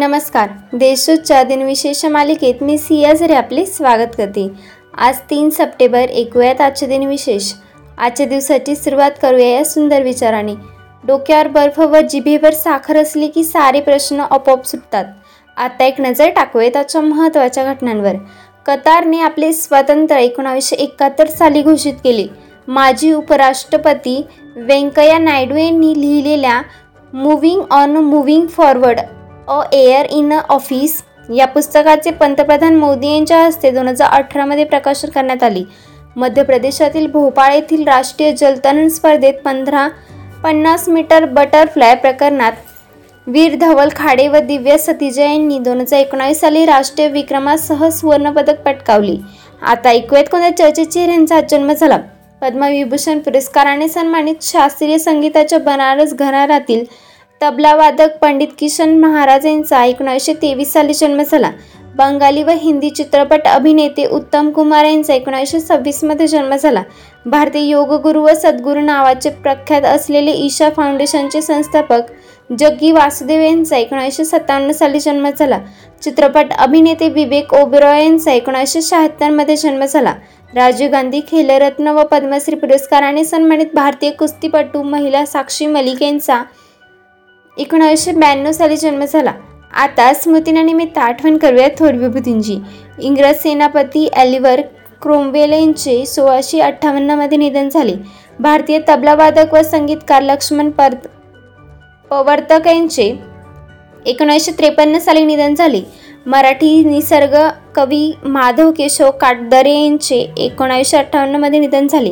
नमस्कार. देशोच्या दिनविशेष मालिकेत मी सिया झरे आपले स्वागत करते. आज तीन सप्टेंबर ऐकूयात आजचे दिनविशेष. आजच्या दिवसाची सुरुवात करूया या सुंदर विचाराने. डोक्यावर बर्फ व जिभेवर साखर असली की सारे प्रश्न आपोआप सुटतात. आता एक नजर टाकूया त्याच्या महत्त्वाच्या घटनांवर. कतारने आपले स्वातंत्र्य एकोणावीसशे एकाहत्तर साली घोषित केले. माजी उपराष्ट्रपती व्यंकय्या नायडू यांनी लिहिलेल्या moving on moving forward a year in a office या पुस्तकाचे पंतप्रधान मोदी यांच्या हस्ते दोन हजार अठरामध्ये प्रकाशन करण्यात आले. मध्य प्रदेशातील भोपाळ येथील राष्ट्रीय जलतरण स्पर्धेत पंधरा पन्नास मीटर बटरफ्लाय प्रकरणात वीर धवल खाडे व दिव्या सतीजा यांनी दोन हजार एकोणावीस साली राष्ट्रीय विक्रमासह सुवर्णपदक पटकावले. आता ऐकूयात कोणत्या चर्चेत यांचा जन्म झाला? पद्मविभूषण पुरस्काराने सन्मानित शास्त्रीय संगीताच्या बनारस घराण्यातील तबलावादक पंडित किशन महाराज यांचा एकोणीसशे तेवीस साली जन्म झाला. बंगाली व हिंदी चित्रपट अभिनेते उत्तम कुमार यांचा एकोणीसशे सव्वीसमध्ये जन्म झाला. भारतीय योगगुरू व सद्गुरू नावाचे प्रख्यात असलेले ईशा फाउंडेशनचे संस्थापक जग्गी वासुदेव यांचा एकोणीसशे सत्तावन्न साली जन्म झाला. चित्रपट अभिनेते विवेक ओबेरॉय यांचा एकोणीसशे शहात्तरमध्ये जन्म झाला. राजीव गांधी खेलरत्न व पद्मश्री पुरस्काराने सन्मानित भारतीय कुस्तीपटू महिला साक्षी मलिक यांचा एकोणावीसशे ब्याण्णव साली जन्म झाला. आता स्मृतीनानिमित्त आठवण करूया थोर विभूतींची. इंग्रज सेनापती ॲलिवर क्रोमवेल यांचे सोळाशे अठ्ठावन्नमध्ये निधन झाले. भारतीय तबलावादक व संगीतकार लक्ष्मण पर पवर्तक यांचे एकोणीसशे त्रेपन्न साली निधन झाले. मराठी निसर्ग कवी माधव केशव काटदरे यांचे एकोणावीसशे अठ्ठावन्नमध्ये निधन झाले.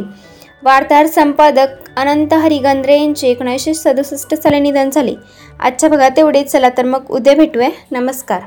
वार्ताहर संपादक अनंत हरिगंद्रे यांचे एकोणीसशे सदुसष्ट साली निधन झाले. आजच्या भागात एवढेच चला तर मग उद्या भेटूया. नमस्कार.